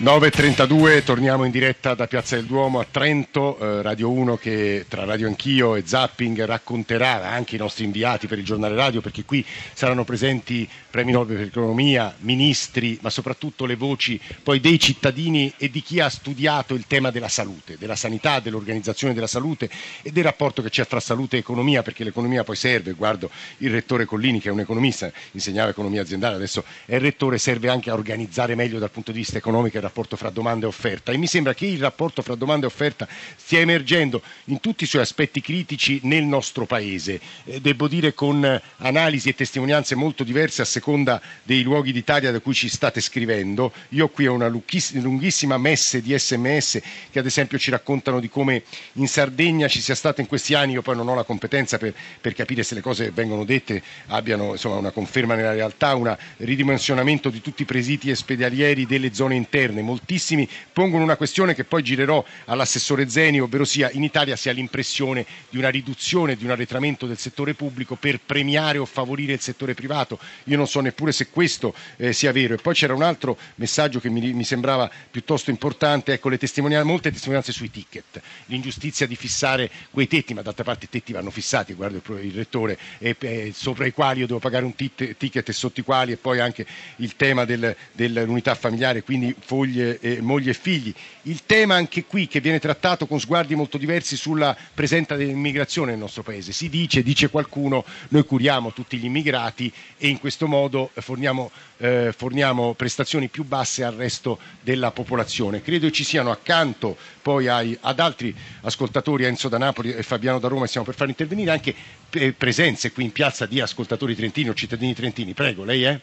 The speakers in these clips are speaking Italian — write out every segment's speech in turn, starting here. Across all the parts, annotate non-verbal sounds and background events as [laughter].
9.32, torniamo in diretta da Piazza del Duomo a Trento, eh, Radio 1 che tra Radio Anch'io e Zapping racconterà anche i nostri inviati per il giornale radio perché qui saranno presenti premi Nobel per l'economia, ministri, ma soprattutto le voci poi dei cittadini e di chi ha studiato il tema della salute, della sanità, dell'organizzazione della salute e del rapporto che c'è tra salute e economia perché l'economia poi serve, guardo il rettore Collini che è un economista, insegnava economia aziendale, adesso è rettore, serve anche a organizzare meglio dal punto di vista economico il rapporto fra domanda e offerta e mi sembra che il rapporto fra domanda e offerta stia emergendo in tutti i suoi aspetti critici nel nostro Paese. Eh, devo dire con analisi e testimonianze molto diverse a seconda dei luoghi d'Italia da cui ci state scrivendo. Io qui ho una lunghissima messe di sms che ad esempio ci raccontano di come in Sardegna ci sia stata in questi anni, io poi non ho la competenza per, per capire se le cose vengono dette abbiano insomma, una conferma nella realtà, un ridimensionamento di tutti i presidi ospedalieri delle zone interne, moltissimi moltissimi pongono una questione che poi girerò all'assessore Zeni, ovvero sia in Italia si ha l'impressione di una riduzione, di un arretramento del settore pubblico per premiare o favorire il settore privato. Io non so neppure se questo eh, sia vero. E poi c'era un altro messaggio che mi, mi sembrava piuttosto importante, ecco, le testimonianze, molte testimonianze sui ticket, l'ingiustizia di fissare quei tetti, ma d'altra parte i tetti vanno fissati, guardo il, il rettore, e, eh, sopra i quali io devo pagare un tit, ticket e sotto i quali e poi anche il tema del, dell'unità familiare, quindi foglie eh, moglie e figli. Il tema anche qui che viene trattato con sguardi molto diversi sulla presenza dell'immigrazione nel nostro Paese. Si dice, dice qualcuno, noi curiamo tutti gli immigrati e in questo modo forniamo, eh, forniamo prestazioni più basse al resto della popolazione. Credo ci siano accanto poi ai, ad altri ascoltatori, Enzo da Napoli e Fabiano da Roma, stiamo per far intervenire anche eh, presenze qui in piazza di ascoltatori trentini o cittadini trentini. Prego, lei è?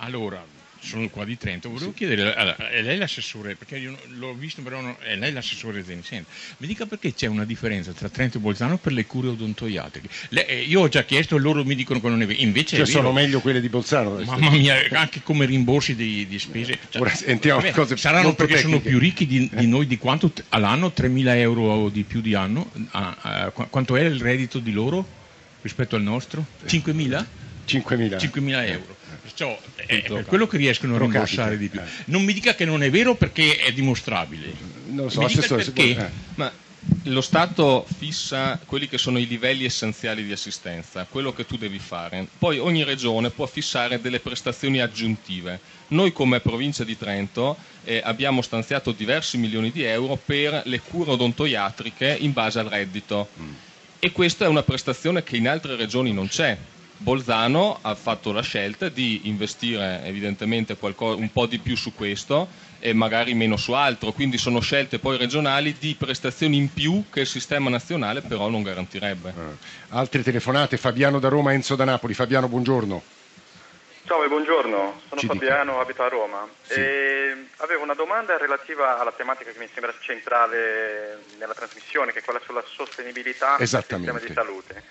Allora, sono qua di Trento, volevo sì. chiedere, allora, è lei l'assessore, perché io l'ho visto però non, è lei l'assessore Zenziente, mi dica perché c'è una differenza tra Trento e Bolzano per le cure odontoiatriche. Le, eh, io ho già chiesto e loro mi dicono che non è vero, invece cioè, è vero. sono meglio quelle di Bolzano. Mamma mia, anche come rimborsi di, di spese. Cioè, Ora entriamo vabbè, cose saranno perché tecniche. sono più ricchi di, di, noi di quanto all'anno, 3.000 euro di più di anno, ah, ah, quanto è il reddito di loro rispetto al nostro? 5.000? 5.000. 5.000 euro perciò è per quello che riescono a rimborsare di più. Non mi dica che non è vero perché è dimostrabile. Non lo so, perché. Eh. Ma lo Stato fissa quelli che sono i livelli essenziali di assistenza, quello che tu devi fare. Poi ogni regione può fissare delle prestazioni aggiuntive. Noi come provincia di Trento eh, abbiamo stanziato diversi milioni di euro per le cure odontoiatriche in base al reddito. Mm. E questa è una prestazione che in altre regioni non c'è Bolzano ha fatto la scelta di investire evidentemente un po' di più su questo e magari meno su altro, quindi sono scelte poi regionali di prestazioni in più che il sistema nazionale però non garantirebbe. Eh. Altre telefonate, Fabiano da Roma, Enzo da Napoli. Fabiano, buongiorno. Ciao e buongiorno, sono Ci Fabiano, dica. abito a Roma. Sì. avevo una domanda relativa alla tematica che mi sembra centrale nella trasmissione, che è quella sulla sostenibilità del sistema di salute.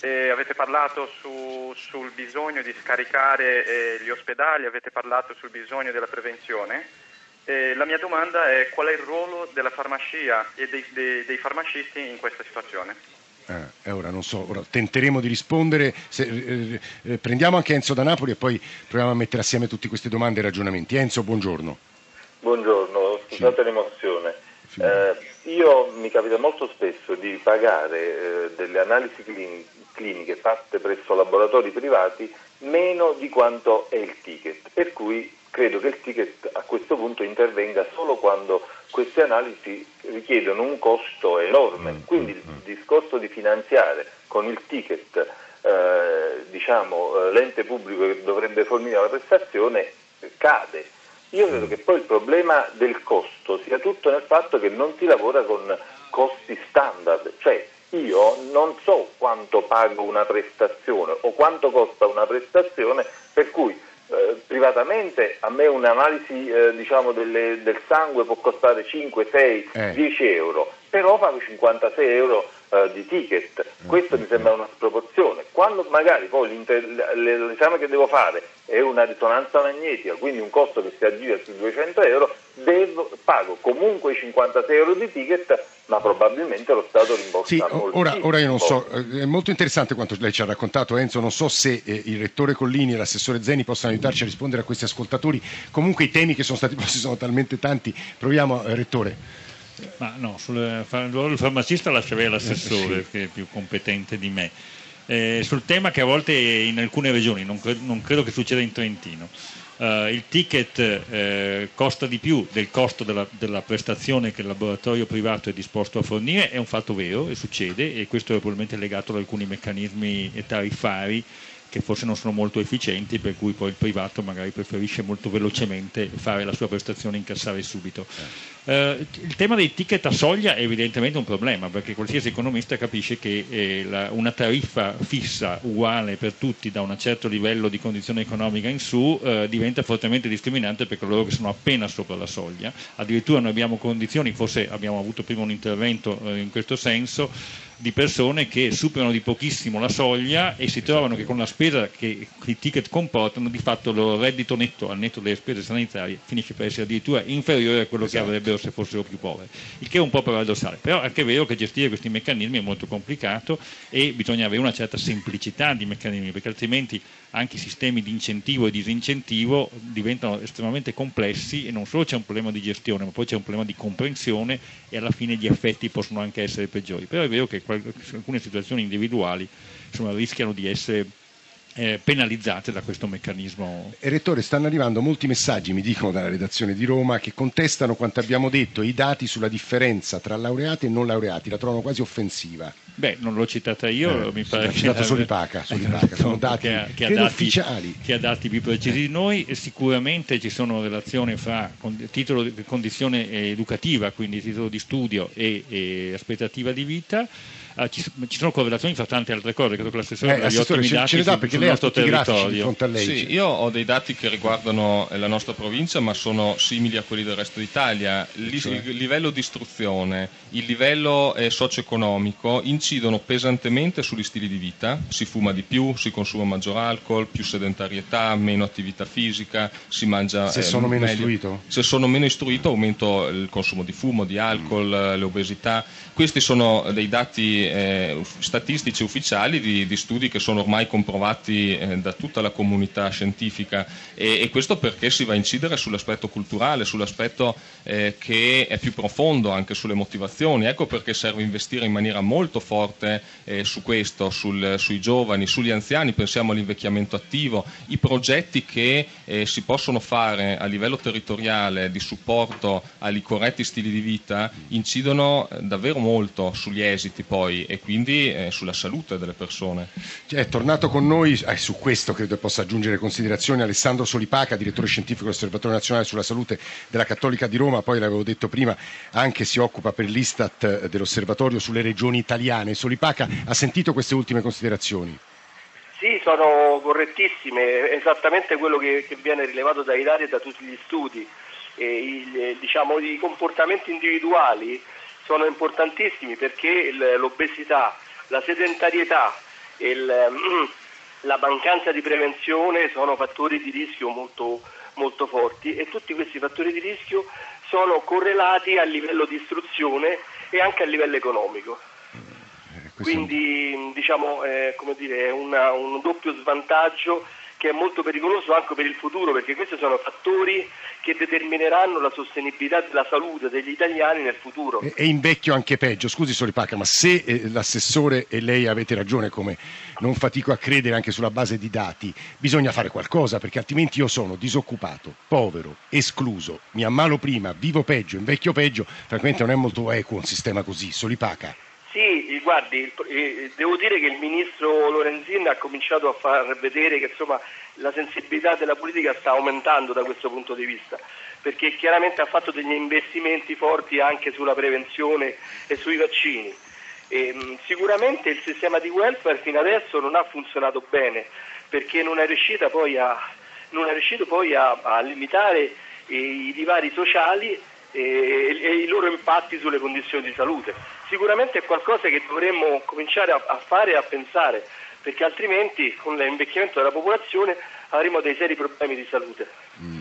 E avete parlato su, sul bisogno di scaricare eh, gli ospedali, avete parlato sul bisogno della prevenzione. E la mia domanda è qual è il ruolo della farmacia e dei, dei, dei farmacisti in questa situazione? Eh, ora non so, ora tenteremo di rispondere. Se, eh, eh, prendiamo anche Enzo da Napoli e poi proviamo a mettere assieme tutte queste domande e ragionamenti. Enzo, buongiorno. Buongiorno, scusate sì. l'emozione. Eh, io mi capita molto spesso di pagare eh, delle analisi cliniche cliniche fatte presso laboratori privati meno di quanto è il ticket, per cui credo che il ticket a questo punto intervenga solo quando queste analisi richiedono un costo enorme, mm, quindi il mm, mm. discorso di finanziare con il ticket eh, diciamo, eh, l'ente pubblico che dovrebbe fornire la prestazione cade. Io credo che poi il problema del costo sia tutto nel fatto che non si lavora con costi standard, cioè io non so quanto pago una prestazione o quanto costa una prestazione, per cui eh, privatamente a me un'analisi eh, diciamo delle, del sangue può costare 5, 6, eh. 10 euro, però pago 56 euro eh, di ticket, questo mi sembra una sproporzione. Quando magari poi l'esame che devo fare è una risonanza magnetica, quindi un costo che si aggira su 200 euro, devo, pago comunque i 56 euro di ticket ma probabilmente lo Stato rimborsa sì, ora, ora, io non so, eh, è molto interessante quanto lei ci ha raccontato Enzo, non so se eh, il rettore Collini e l'assessore Zeni possano aiutarci a rispondere a questi ascoltatori, comunque i temi che sono stati [laughs] posti sono talmente tanti, proviamo eh, rettore. Ma no, sul ruolo del farmacista lascerei l'assessore sì. che è più competente di me. Eh, sul tema che a volte in alcune regioni, non credo, non credo che succeda in Trentino, Uh, il ticket eh, costa di più del costo della, della, prestazione che il laboratorio privato è disposto a fornire, è un fatto vero e succede e questo è probabilmente legato ad alcuni meccanismi tariffari che forse non sono molto efficienti, per cui poi il privato magari preferisce molto velocemente fare la sua prestazione e incassare subito. Eh, il tema dei ticket a soglia è evidentemente un problema, perché qualsiasi economista capisce che eh, la, una tariffa fissa uguale per tutti da un certo livello di condizione economica in su eh, diventa fortemente discriminante per coloro che sono appena sopra la soglia. Addirittura noi abbiamo condizioni, forse abbiamo avuto prima un intervento eh, in questo senso, di persone che superano di pochissimo la soglia e si trovano che con la spesa che i ticket comportano di fatto il loro reddito netto al netto delle spese sanitarie finisce per essere addirittura inferiore a quello esatto. che avrebbero se fossero più poveri, il che è un po' paradossale, però è anche vero che gestire questi meccanismi è molto complicato e bisogna avere una certa semplicità di meccanismi perché altrimenti anche i sistemi di incentivo e disincentivo diventano estremamente complessi e non solo c'è un problema di gestione ma poi c'è un problema di comprensione e alla fine gli effetti possono anche essere peggiori, però è vero che alcune situazioni individuali insomma, rischiano di essere eh, penalizzate da questo meccanismo. E Rettore, stanno arrivando molti messaggi, mi dicono dalla redazione di Roma, che contestano quanto abbiamo detto, i dati sulla differenza tra laureati e non laureati, la trovano quasi offensiva. Beh, non l'ho citata io, eh, mi pare. L'ha citato solo Ipaca, sono dati che ha, che ha dati, ufficiali. Che ha dati più precisi di noi, sicuramente ci sono relazioni fra titolo di condizione educativa, quindi titolo di studio e, e aspettativa di vita Uh, ci, ci, sono correlazioni fra tante altre cose, credo che l'assessore eh, ottimi ce, dati ce dà perché lei nostro territorio. Sì, io ho dei dati che riguardano la nostra provincia, ma sono simili a quelli del resto d'Italia. L- cioè. Il livello di istruzione, il livello eh, socio-economico incidono pesantemente sugli stili di vita, si fuma di più, si consuma maggior alcol, più sedentarietà, meno attività fisica, si mangia Se eh, sono meno meglio. istruito? Se sono meno istruito aumento il consumo di fumo, di alcol, mm. l'obesità. Questi sono dei dati eh, statistici ufficiali di, di, studi che sono ormai comprovati eh, da tutta la comunità scientifica e, e, questo perché si va a incidere sull'aspetto culturale, sull'aspetto eh, che è più profondo anche sulle motivazioni. Ecco perché serve investire in maniera molto forte eh, su questo, sul, sui giovani, sugli anziani, pensiamo all'invecchiamento attivo, i progetti che eh, si possono fare a livello territoriale di supporto agli corretti stili di vita incidono eh, davvero molto sugli esiti poi e quindi eh, sulla salute delle persone. È tornato con noi, eh, su questo credo possa aggiungere considerazioni, Alessandro Solipaca, direttore scientifico dell'Osservatorio Nazionale sulla Salute della Cattolica di Roma, poi l'avevo detto prima, anche si occupa per l'Istat dell'Osservatorio sulle regioni italiane. Solipaca ha sentito queste ultime considerazioni? Sì, sono correttissime, esattamente quello che, che viene rilevato dai dati e da tutti gli studi. Il, diciamo, I comportamenti individuali sono importantissimi perché l'obesità, la sedentarietà e [clears throat] la mancanza di prevenzione sono fattori di rischio molto, molto forti e tutti questi fattori di rischio sono correlati a livello di istruzione e anche a livello economico. Eh, Quindi diciamo, eh, dire, è una, un doppio svantaggio che è molto pericoloso anche per il futuro perché questi sono fattori che determineranno la sostenibilità della salute degli italiani nel futuro. E, e invecchio anche peggio, scusi Solipacca, ma se eh, l'assessore e lei avete ragione come non fatico a credere anche sulla base di dati, bisogna fare qualcosa perché altrimenti io sono disoccupato, povero, escluso, mi ammalo prima, vivo peggio, invecchio peggio, francamente non è molto equo un sistema così, Solipaca. Sì, guardi, eh, devo dire che il ministro Lorenzin ha cominciato a far vedere che insomma, la sensibilità della politica sta aumentando da questo punto di vista, perché chiaramente ha fatto degli investimenti forti anche sulla prevenzione e sui vaccini. E, mh, sicuramente il sistema di welfare fino adesso non ha funzionato bene perché non è riuscito poi a, poi a, a limitare i divari sociali e, e, i loro impatti sulle condizioni di salute. Sicuramente è qualcosa che dovremmo cominciare a, a fare e a pensare, perché altrimenti con l'invecchiamento della popolazione avremo dei seri problemi di salute. Mm.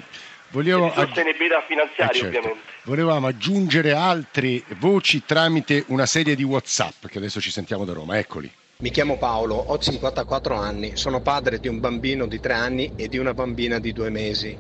Volevo di sostenibilità finanziaria eh certo. ovviamente. Volevamo aggiungere altre voci tramite una serie di Whatsapp che adesso ci sentiamo da Roma, eccoli. Mi chiamo Paolo, ho 54 anni, sono padre di un bambino di 3 anni e di una bambina di 2 mesi.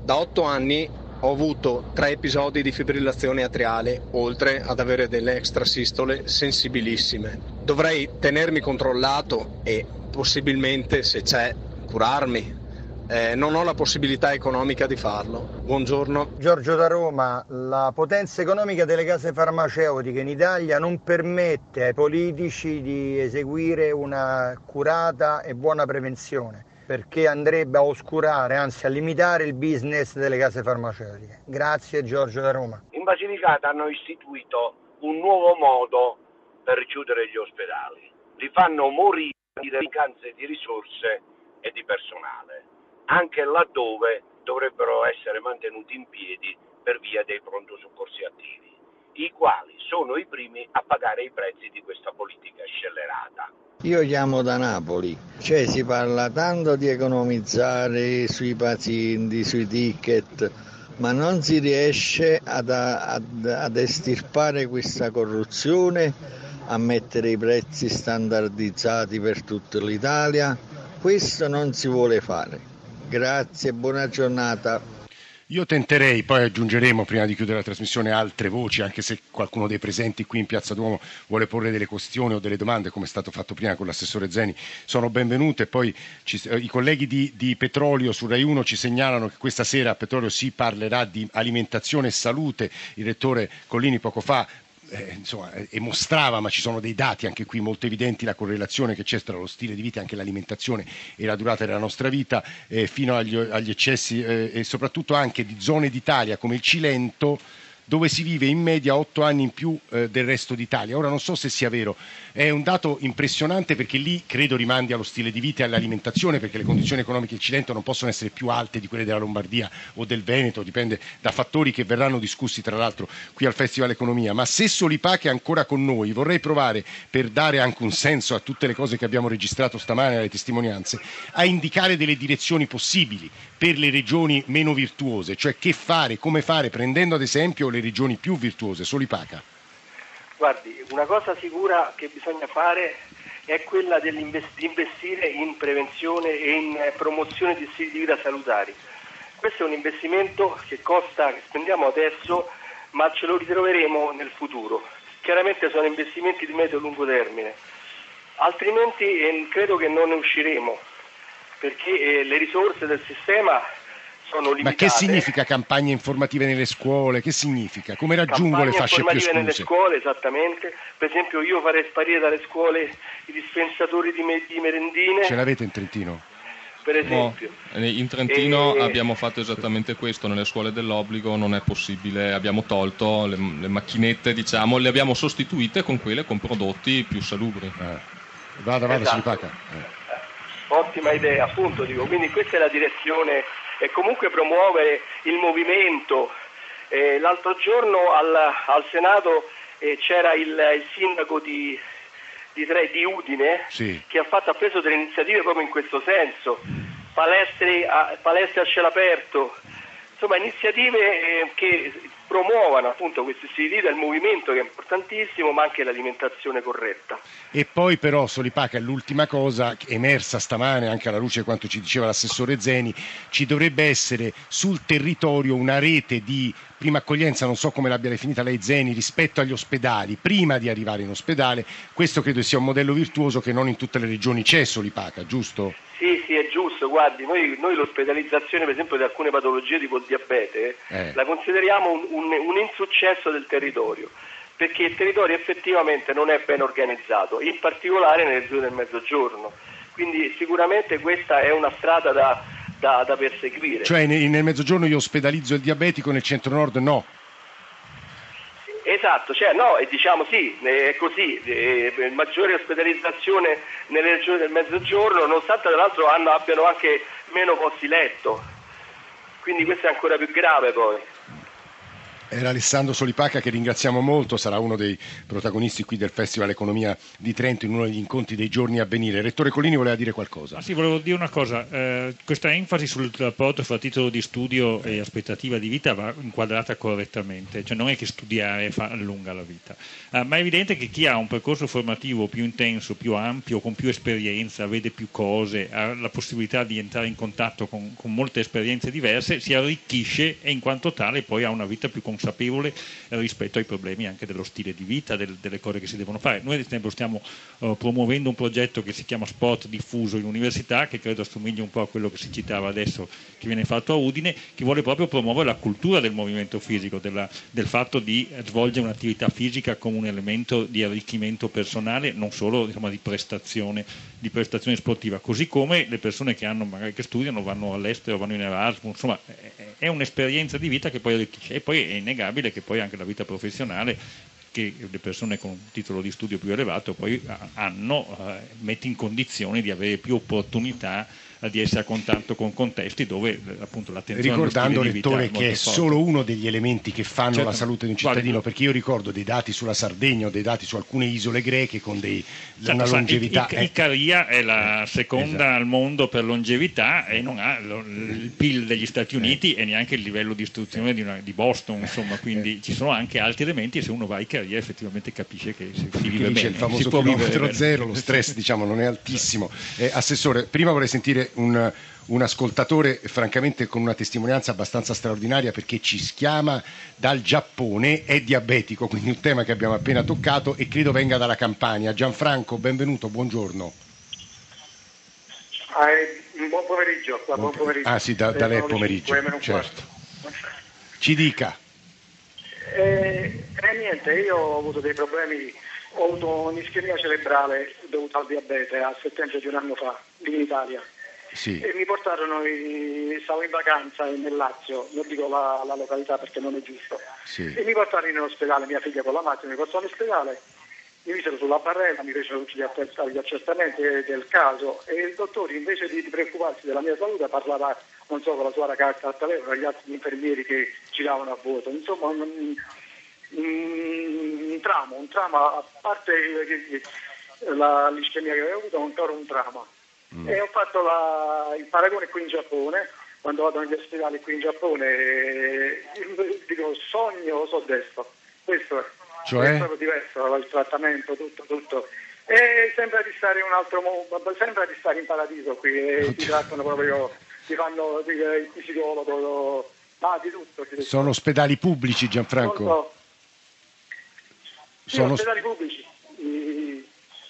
Da 8 anni ho avuto tre episodi di fibrillazione atriale, oltre ad avere delle extrasistole sensibilissime. Dovrei tenermi controllato e possibilmente, se c'è, curarmi. Eh, non ho la possibilità economica di farlo. Buongiorno. Giorgio da Roma, la potenza economica delle case farmaceutiche in Italia non permette ai politici di eseguire una curata e buona prevenzione perché andrebbe a oscurare, anzi a limitare il business delle case farmaceutiche. Grazie Giorgio da Roma. In Basilicata hanno istituito un nuovo modo per chiudere gli ospedali. Li fanno morire di mancanze di risorse e di personale, anche laddove dovrebbero essere mantenuti in piedi per via dei pronto soccorsi attivi, i quali sono i primi a pagare i prezzi di questa politica scellerata. Io chiamo da Napoli, cioè si parla tanto di economizzare sui pazienti, sui ticket, ma non si riesce ad, ad, ad estirpare questa corruzione, a mettere i prezzi standardizzati per tutta l'Italia. Questo non si vuole fare. Grazie, buona giornata. Io tenterei, poi aggiungeremo prima di chiudere la trasmissione altre voci, anche se qualcuno dei presenti qui in Piazza Duomo vuole porre delle questioni o delle domande, come è stato fatto prima con l'assessore Zeni, sono benvenute. Poi ci, eh, i colleghi di, di, Petrolio su Rai 1 ci segnalano che questa sera a Petrolio si parlerà di alimentazione e salute. Il rettore Collini poco fa eh, insomma, eh, mostrava, ma ci sono dei dati anche qui molto evidenti, la correlazione che c'è tra lo stile di vita, anche l'alimentazione e la durata della nostra vita, eh, fino agli, agli eccessi eh, e soprattutto anche di zone d'Italia come il Cilento dove si vive in media otto anni in più eh, del resto d'Italia. Ora non so se sia vero, è un dato impressionante perché lì credo rimandi allo stile di vita e all'alimentazione perché le condizioni economiche del Cilento non possono essere più alte di quelle della Lombardia o del Veneto, dipende da fattori che verranno discussi tra l'altro qui al Festival Economia. Ma se Solipac è ancora con noi, vorrei provare per dare anche un senso a tutte le cose che abbiamo registrato stamane alle testimonianze, a indicare delle direzioni possibili per le regioni meno virtuose, cioè che fare, come fare, prendendo ad esempio le regioni più virtuose, Solipaca? Guardi, una cosa sicura che bisogna fare è quella di investire in prevenzione e in promozione di stili di vita salutari. Questo è un investimento che costa, che spendiamo adesso, ma ce lo ritroveremo nel futuro. Chiaramente sono investimenti di medio-lungo termine, altrimenti eh, credo che non ne usciremo, perché eh, le risorse del sistema sono limitate. Ma che significa campagne informative nelle scuole? Che significa? Come raggiungo campagne le fasce più escluse? nelle scuole, esattamente. Per esempio io farei sparire dalle scuole i dispensatori di, me- di merendine. Ce l'avete in Trentino? Per esempio. No, in Trentino e... abbiamo fatto esattamente questo, nelle scuole dell'obbligo non è possibile, abbiamo tolto le, le macchinette, diciamo, le abbiamo sostituite con quelle con prodotti più salubri. Eh. Vada, vada, esatto. si ripacca. Eh. Ottima idea, appunto, dico, quindi questa è la direzione e comunque promuovere il movimento. Eh, l'altro giorno al, al Senato eh, c'era il, il, sindaco di, di, di Udine sì. che ha, fatto, ha, preso delle iniziative proprio in questo senso, palestre a, palestre a cielo aperto, insomma iniziative eh, che promuovano appunto questi stili di vita, il movimento che è importantissimo, ma anche l'alimentazione corretta. E poi però Solipaca, l'ultima cosa emersa stamane anche alla luce di quanto ci diceva l'assessore Zeni, ci dovrebbe essere sul territorio una rete di prima accoglienza, non so come l'abbia definita lei Zeni, rispetto agli ospedali, prima di arrivare in ospedale. Questo credo sia un modello virtuoso che non in tutte le regioni c'è Solipaca, giusto? Sì, sì, è giusto, guardi, noi, noi l'ospedalizzazione per esempio di alcune patologie tipo il diabete eh. la consideriamo un, un, un insuccesso del territorio perché il territorio effettivamente non è ben organizzato, in particolare nelle zone del mezzogiorno. Quindi sicuramente questa è una strada da, da, da perseguire. Cioè nel, nel mezzogiorno io ospedalizzo il diabetico, nel centro-nord no? Esatto, cioè, no, diciamo sì, è così, è maggiore ospedalizzazione nelle regioni del mezzogiorno, nonostante tra l'altro hanno, abbiano anche meno posti letto, quindi questo è ancora più grave poi. Era Alessandro Solipaca che ringraziamo molto, sarà uno dei protagonisti qui del Festival Economia di Trento in uno degli incontri dei giorni a venire. Rettore Collini voleva dire qualcosa. Ah, sì, volevo dire una cosa, eh, questa enfasi sul rapporto fra titolo di studio e aspettativa di vita va inquadrata correttamente, cioè non è che studiare fa allunga la vita, eh, ma è evidente che chi ha un percorso formativo più intenso, più ampio, con più esperienza, vede più cose, ha la possibilità di entrare in contatto con, con molte esperienze diverse, si arricchisce e in quanto tale poi ha una vita più consapevole rispetto ai problemi anche dello stile di vita, del, delle cose che si devono fare. Noi ad esempio stiamo uh, promuovendo un progetto che si chiama Sport diffuso in università, che credo assomigli un po' a quello che si citava adesso, che viene fatto a Udine, che vuole proprio promuovere la cultura del movimento fisico, della, del fatto di svolgere un'attività fisica come un elemento di arricchimento personale, non solo diciamo, di, prestazione, di, prestazione, sportiva, così come le persone che, hanno, magari, che studiano vanno all'estero, vanno in Erasmus, insomma è un'esperienza di vita che poi arricchisce e poi è innegabile che poi anche la vita professionale che le persone con un titolo di studio più elevato poi hanno, eh, mette in condizione di avere più opportunità di essere a contatto con contesti dove eh, appunto l'attenzione ricordando lettore che è solo uno degli elementi che fanno certo, la salute di un cittadino perché io ricordo dei dati sulla Sardegna o dei dati su alcune isole greche con dei, certo, una longevità il, il, Icaria è la seconda esatto. al mondo per longevità e non ha lo, il PIL degli Stati eh. Uniti eh. e neanche il livello di istruzione di, una, di Boston insomma quindi eh. ci sono anche altri elementi e se uno va a Icaria effettivamente capisce che si, si vive bene il famoso chilometro zero lo stress diciamo non è altissimo eh, Assessore prima vorrei sentire un, un ascoltatore francamente con una testimonianza abbastanza straordinaria perché ci chiama dal Giappone, è diabetico, quindi un tema che abbiamo appena toccato e credo venga dalla Campania. Gianfranco, benvenuto, buongiorno. Ah, buon pomeriggio, buon, buon pomeriggio. Ah sì, da, da lei pomeriggio, certo. Ci dica. Eh, eh, niente, io ho avuto dei problemi, ho avuto un'ischemia cerebrale dovuta al diabete a settembre di un anno fa, in Italia sì. e mi portarono, in, stavo in vacanza nel Lazio, non dico la, la località perché non è giusto, sì. e mi portarono in ospedale, mia figlia con la macchina mi portò in ospedale, mi misero sulla barrella, mi fecero tutti gli accertamenti del caso e il dottore invece di, preoccuparsi della mia salute parlava, non so, con la sua ragazza al telefono, gli altri infermieri che giravano a vuoto, insomma un, un, un trama, un trama, a parte la, l'ischemia che avevo avuto, ancora un trama. Mm. E ho fatto la, il paragone qui in Giappone, quando vado negli ospedali qui in Giappone, e, dico sogno o so destro. Questo è. Cioè? È proprio diverso il trattamento, tutto, tutto. E sembra di stare in un altro mondo, sembra di stare in paradiso qui e ti trattano proprio, ti fanno il psicologo, ah, di tutto. Sono ospedali pubblici Gianfranco? Sì, Sono ospedali pubblici.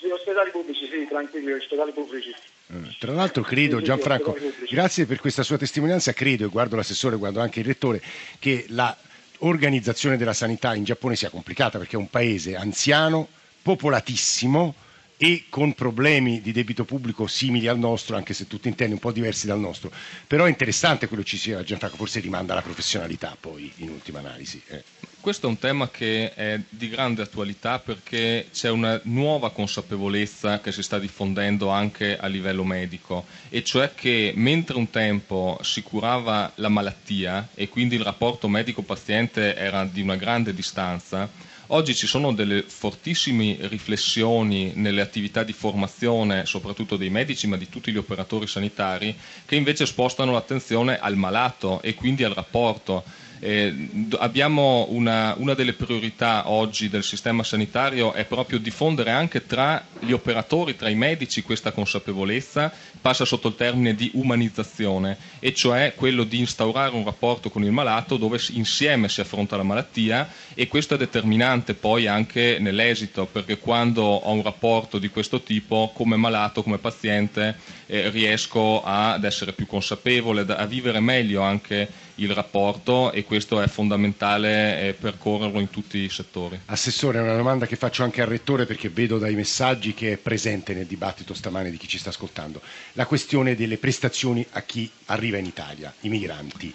Gli ospedali pubblici, sì, tranquilli, ospedali pubblici. Eh, tra l'altro credo, Gianfranco, grazie per questa sua testimonianza, credo, e guardo l'assessore, guardo anche il rettore, che l'organizzazione della sanità in Giappone sia complicata perché è un paese anziano, popolatissimo e con problemi di debito pubblico simili al nostro, anche se tutti intendi un po' diversi dal nostro. Però è interessante quello che ci sia Gianfranco, forse rimanda alla professionalità poi in ultima analisi. Eh questo è un tema che è di grande attualità perché c'è una nuova consapevolezza che si sta diffondendo anche a livello medico, e cioè che mentre un tempo si curava la malattia e quindi il rapporto medico-paziente era di una grande distanza, Oggi ci sono delle fortissime riflessioni nelle attività di formazione, soprattutto dei medici, ma di tutti gli operatori sanitari, che invece spostano l'attenzione al malato e quindi al rapporto eh, abbiamo una, una, delle priorità oggi del sistema sanitario è proprio diffondere anche tra gli operatori, tra i medici questa consapevolezza, passa sotto il termine di umanizzazione, e cioè quello di instaurare un rapporto con il malato dove insieme si affronta la malattia e questo è determinante poi anche nell'esito, perché quando ho un rapporto di questo tipo come malato, come paziente, eh, riesco ad essere più consapevole, a vivere meglio anche il rapporto e questo è fondamentale eh, percorrerlo in tutti i settori. Assessore, una domanda che faccio anche al Rettore perché vedo dai messaggi che è presente nel dibattito stamane di chi ci sta ascoltando. La questione delle prestazioni a chi arriva in Italia, i migranti.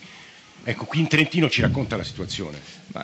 Ecco, qui in Trentino ci racconta la situazione.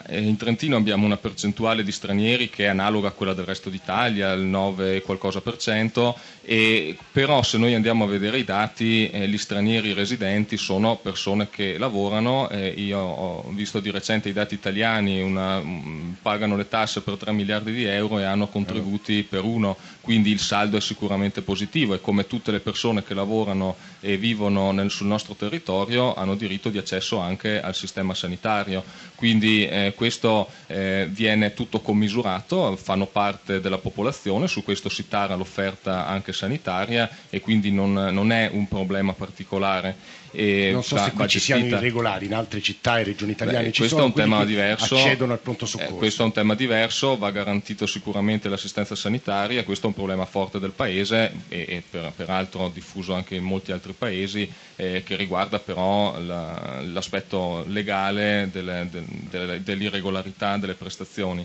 Eh, in Trentino abbiamo una percentuale di stranieri che è analoga a quella del resto d'Italia, il 9 qualcosa per cento, e però se noi andiamo a vedere i dati, eh, gli stranieri residenti sono persone che lavorano, eh, io ho visto di recente i dati italiani, una, mm, pagano le tasse per 3 miliardi di euro e hanno contributi per uno, quindi il saldo è sicuramente positivo e come tutte le persone che lavorano e vivono nel, sul nostro territorio hanno diritto di accesso anche al sistema sanitario. Quindi eh, questo eh, viene tutto commisurato, fanno parte della popolazione, su questo si tara l'offerta anche sanitaria e quindi non, non è un problema particolare. E non so va, se qui ci siano irregolari in altre città e regioni italiane Beh, ci questo sono è un tema diverso. accedono al pronto soccorso. Eh, questo è un tema diverso va garantito sicuramente l'assistenza sanitaria questo è un problema forte del paese e, e per, peraltro diffuso anche in molti altri paesi eh, che riguarda però la, l'aspetto legale delle, delle, dell'irregolarità delle prestazioni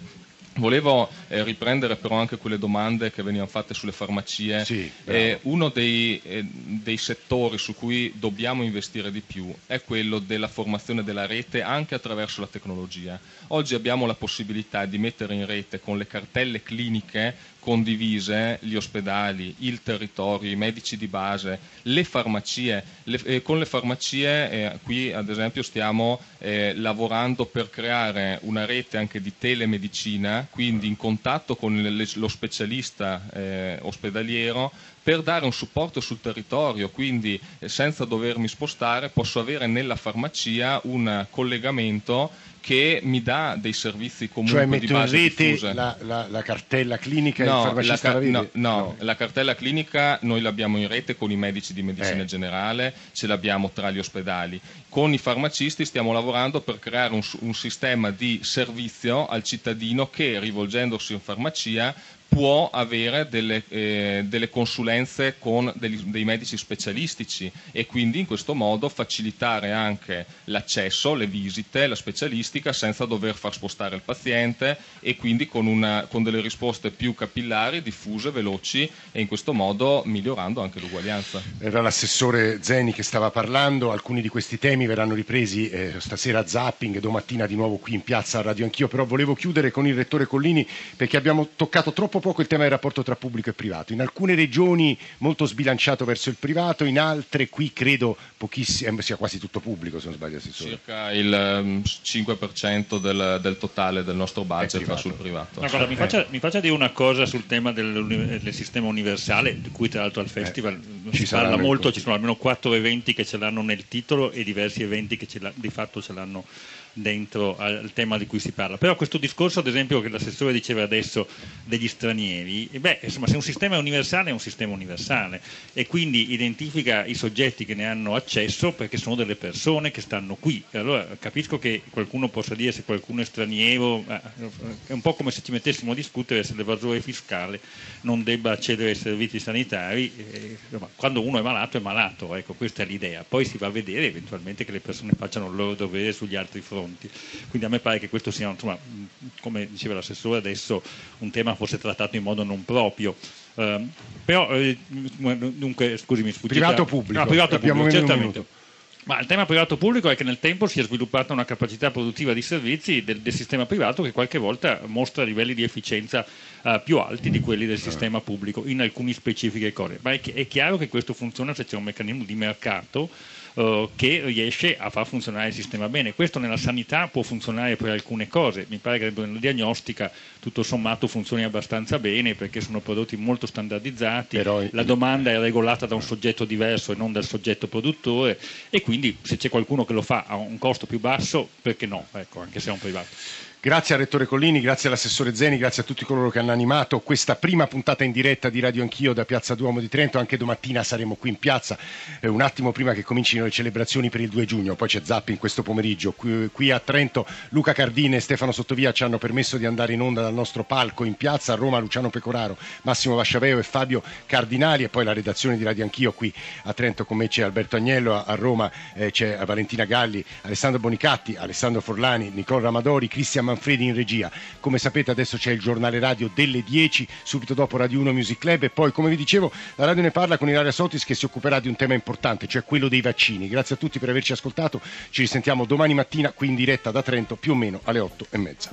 Volevo eh, riprendere però anche quelle domande che venivano fatte sulle farmacie. Sì, eh, uno dei, eh, dei, settori su cui dobbiamo investire di più è quello della formazione della rete anche attraverso la tecnologia. Oggi abbiamo la possibilità di mettere in rete con le cartelle cliniche condivise gli ospedali, il territorio, i medici di base, le farmacie. Le, eh, con le farmacie eh, qui ad esempio stiamo eh, lavorando per creare una rete anche di telemedicina, quindi in contatto con le, lo specialista eh, ospedaliero per dare un supporto sul territorio, quindi eh, senza dovermi spostare posso avere nella farmacia un collegamento che mi dà dei servizi comunque cioè, di base rete la, la, la, cartella clinica no, la, la no, no, no, la cartella clinica noi l'abbiamo in rete con i medici di medicina eh. generale, ce l'abbiamo tra gli ospedali. Con i farmacisti stiamo lavorando per creare un, un sistema di servizio al cittadino che rivolgendosi in farmacia può avere delle, eh, delle consulenze con degli, dei medici specialistici e quindi in questo modo facilitare anche l'accesso, le visite, la specialistica senza dover far spostare il paziente e quindi con, una, con delle risposte più capillari, diffuse, veloci e in questo modo migliorando anche l'uguaglianza. Era l'assessore Zeni che stava parlando, alcuni di questi temi verranno ripresi eh, stasera a Zapping, domattina di nuovo qui in piazza a Radio Anch'io, però volevo chiudere con il rettore Collini perché abbiamo toccato troppo poco il tema del rapporto tra pubblico e privato. In alcune regioni molto sbilanciato verso il privato, in altre qui credo pochissimo, eh, sia quasi tutto pubblico se non sbaglio Assessore. Circa il um, 5% del, del, totale del nostro budget va sul privato. No, guarda, mi, faccia, mi, faccia, dire una cosa sul tema del, del, sistema universale, di cui tra l'altro al eh, festival eh, si parla molto, ci sono almeno quattro eventi che ce l'hanno nel titolo e diversi eventi che di fatto ce l'hanno dentro al tema di cui si parla. Però questo discorso, ad esempio, che l'assessore diceva adesso degli stranieri, beh, insomma, se un sistema è universale è un sistema universale e quindi identifica i soggetti che ne hanno accesso perché sono delle persone che stanno qui. Allora capisco che qualcuno possa dire se qualcuno è straniero, è un po' come se ci mettessimo a discutere se l'evasore fiscale non debba accedere ai servizi sanitari. E, insomma, quando uno è malato è malato, ecco, questa è l'idea. Poi si va a vedere eventualmente che le persone facciano il loro dovere sugli altri fronti. Quindi a me pare che questo sia, insomma, come diceva l'assessore adesso, un tema forse trattato in modo non proprio. Uh, però, eh, dunque, scusi, mi sfuggita. Privato pubblico. No, privato pubblico, certamente. Ma il tema privato-pubblico è che nel tempo si è sviluppata una capacità produttiva di servizi del, del sistema privato che qualche volta mostra livelli di efficienza uh, più alti di quelli del sistema pubblico in alcune specifiche cose. Ma è, è chiaro che questo funziona se c'è un meccanismo di mercato eh, che riesce a far funzionare il sistema bene. Questo nella sanità può funzionare per alcune cose, mi pare che nella diagnostica tutto sommato funzioni abbastanza bene perché sono prodotti molto standardizzati, Però... la domanda è regolata da un soggetto diverso e non dal soggetto produttore e quindi se c'è qualcuno che lo fa a un costo più basso, perché no, ecco, anche se è un privato. Grazie al Rettore Collini, grazie all'Assessore Zeni, grazie a tutti coloro che hanno animato questa prima puntata in diretta di Radio Anch'io da Piazza Duomo di Trento. Anche domattina saremo qui in piazza, eh, un attimo prima che comincino le celebrazioni per il 2 giugno, poi c'è Zappi in questo pomeriggio. Qui, qui, a Trento Luca Cardine e Stefano Sottovia ci hanno permesso di andare in onda dal nostro palco in piazza, a Roma Luciano Pecoraro, Massimo Vasciaveo e Fabio Cardinali e poi la redazione di Radio Anch'io qui a Trento con me c'è Alberto Agnello, a, Roma eh, c'è Valentina Galli, Alessandro Bonicatti, Alessandro Forlani, Nicola Ramadori, Cristian Manfredi in regia. Come sapete adesso c'è il giornale radio delle 10, subito dopo Radio 1 Music Club e poi come vi dicevo la radio ne parla con Ilaria Sotis che si occuperà di un tema importante, cioè quello dei vaccini. Grazie a tutti per averci ascoltato, ci risentiamo domani mattina qui in diretta da Trento più o meno alle 8 e mezza.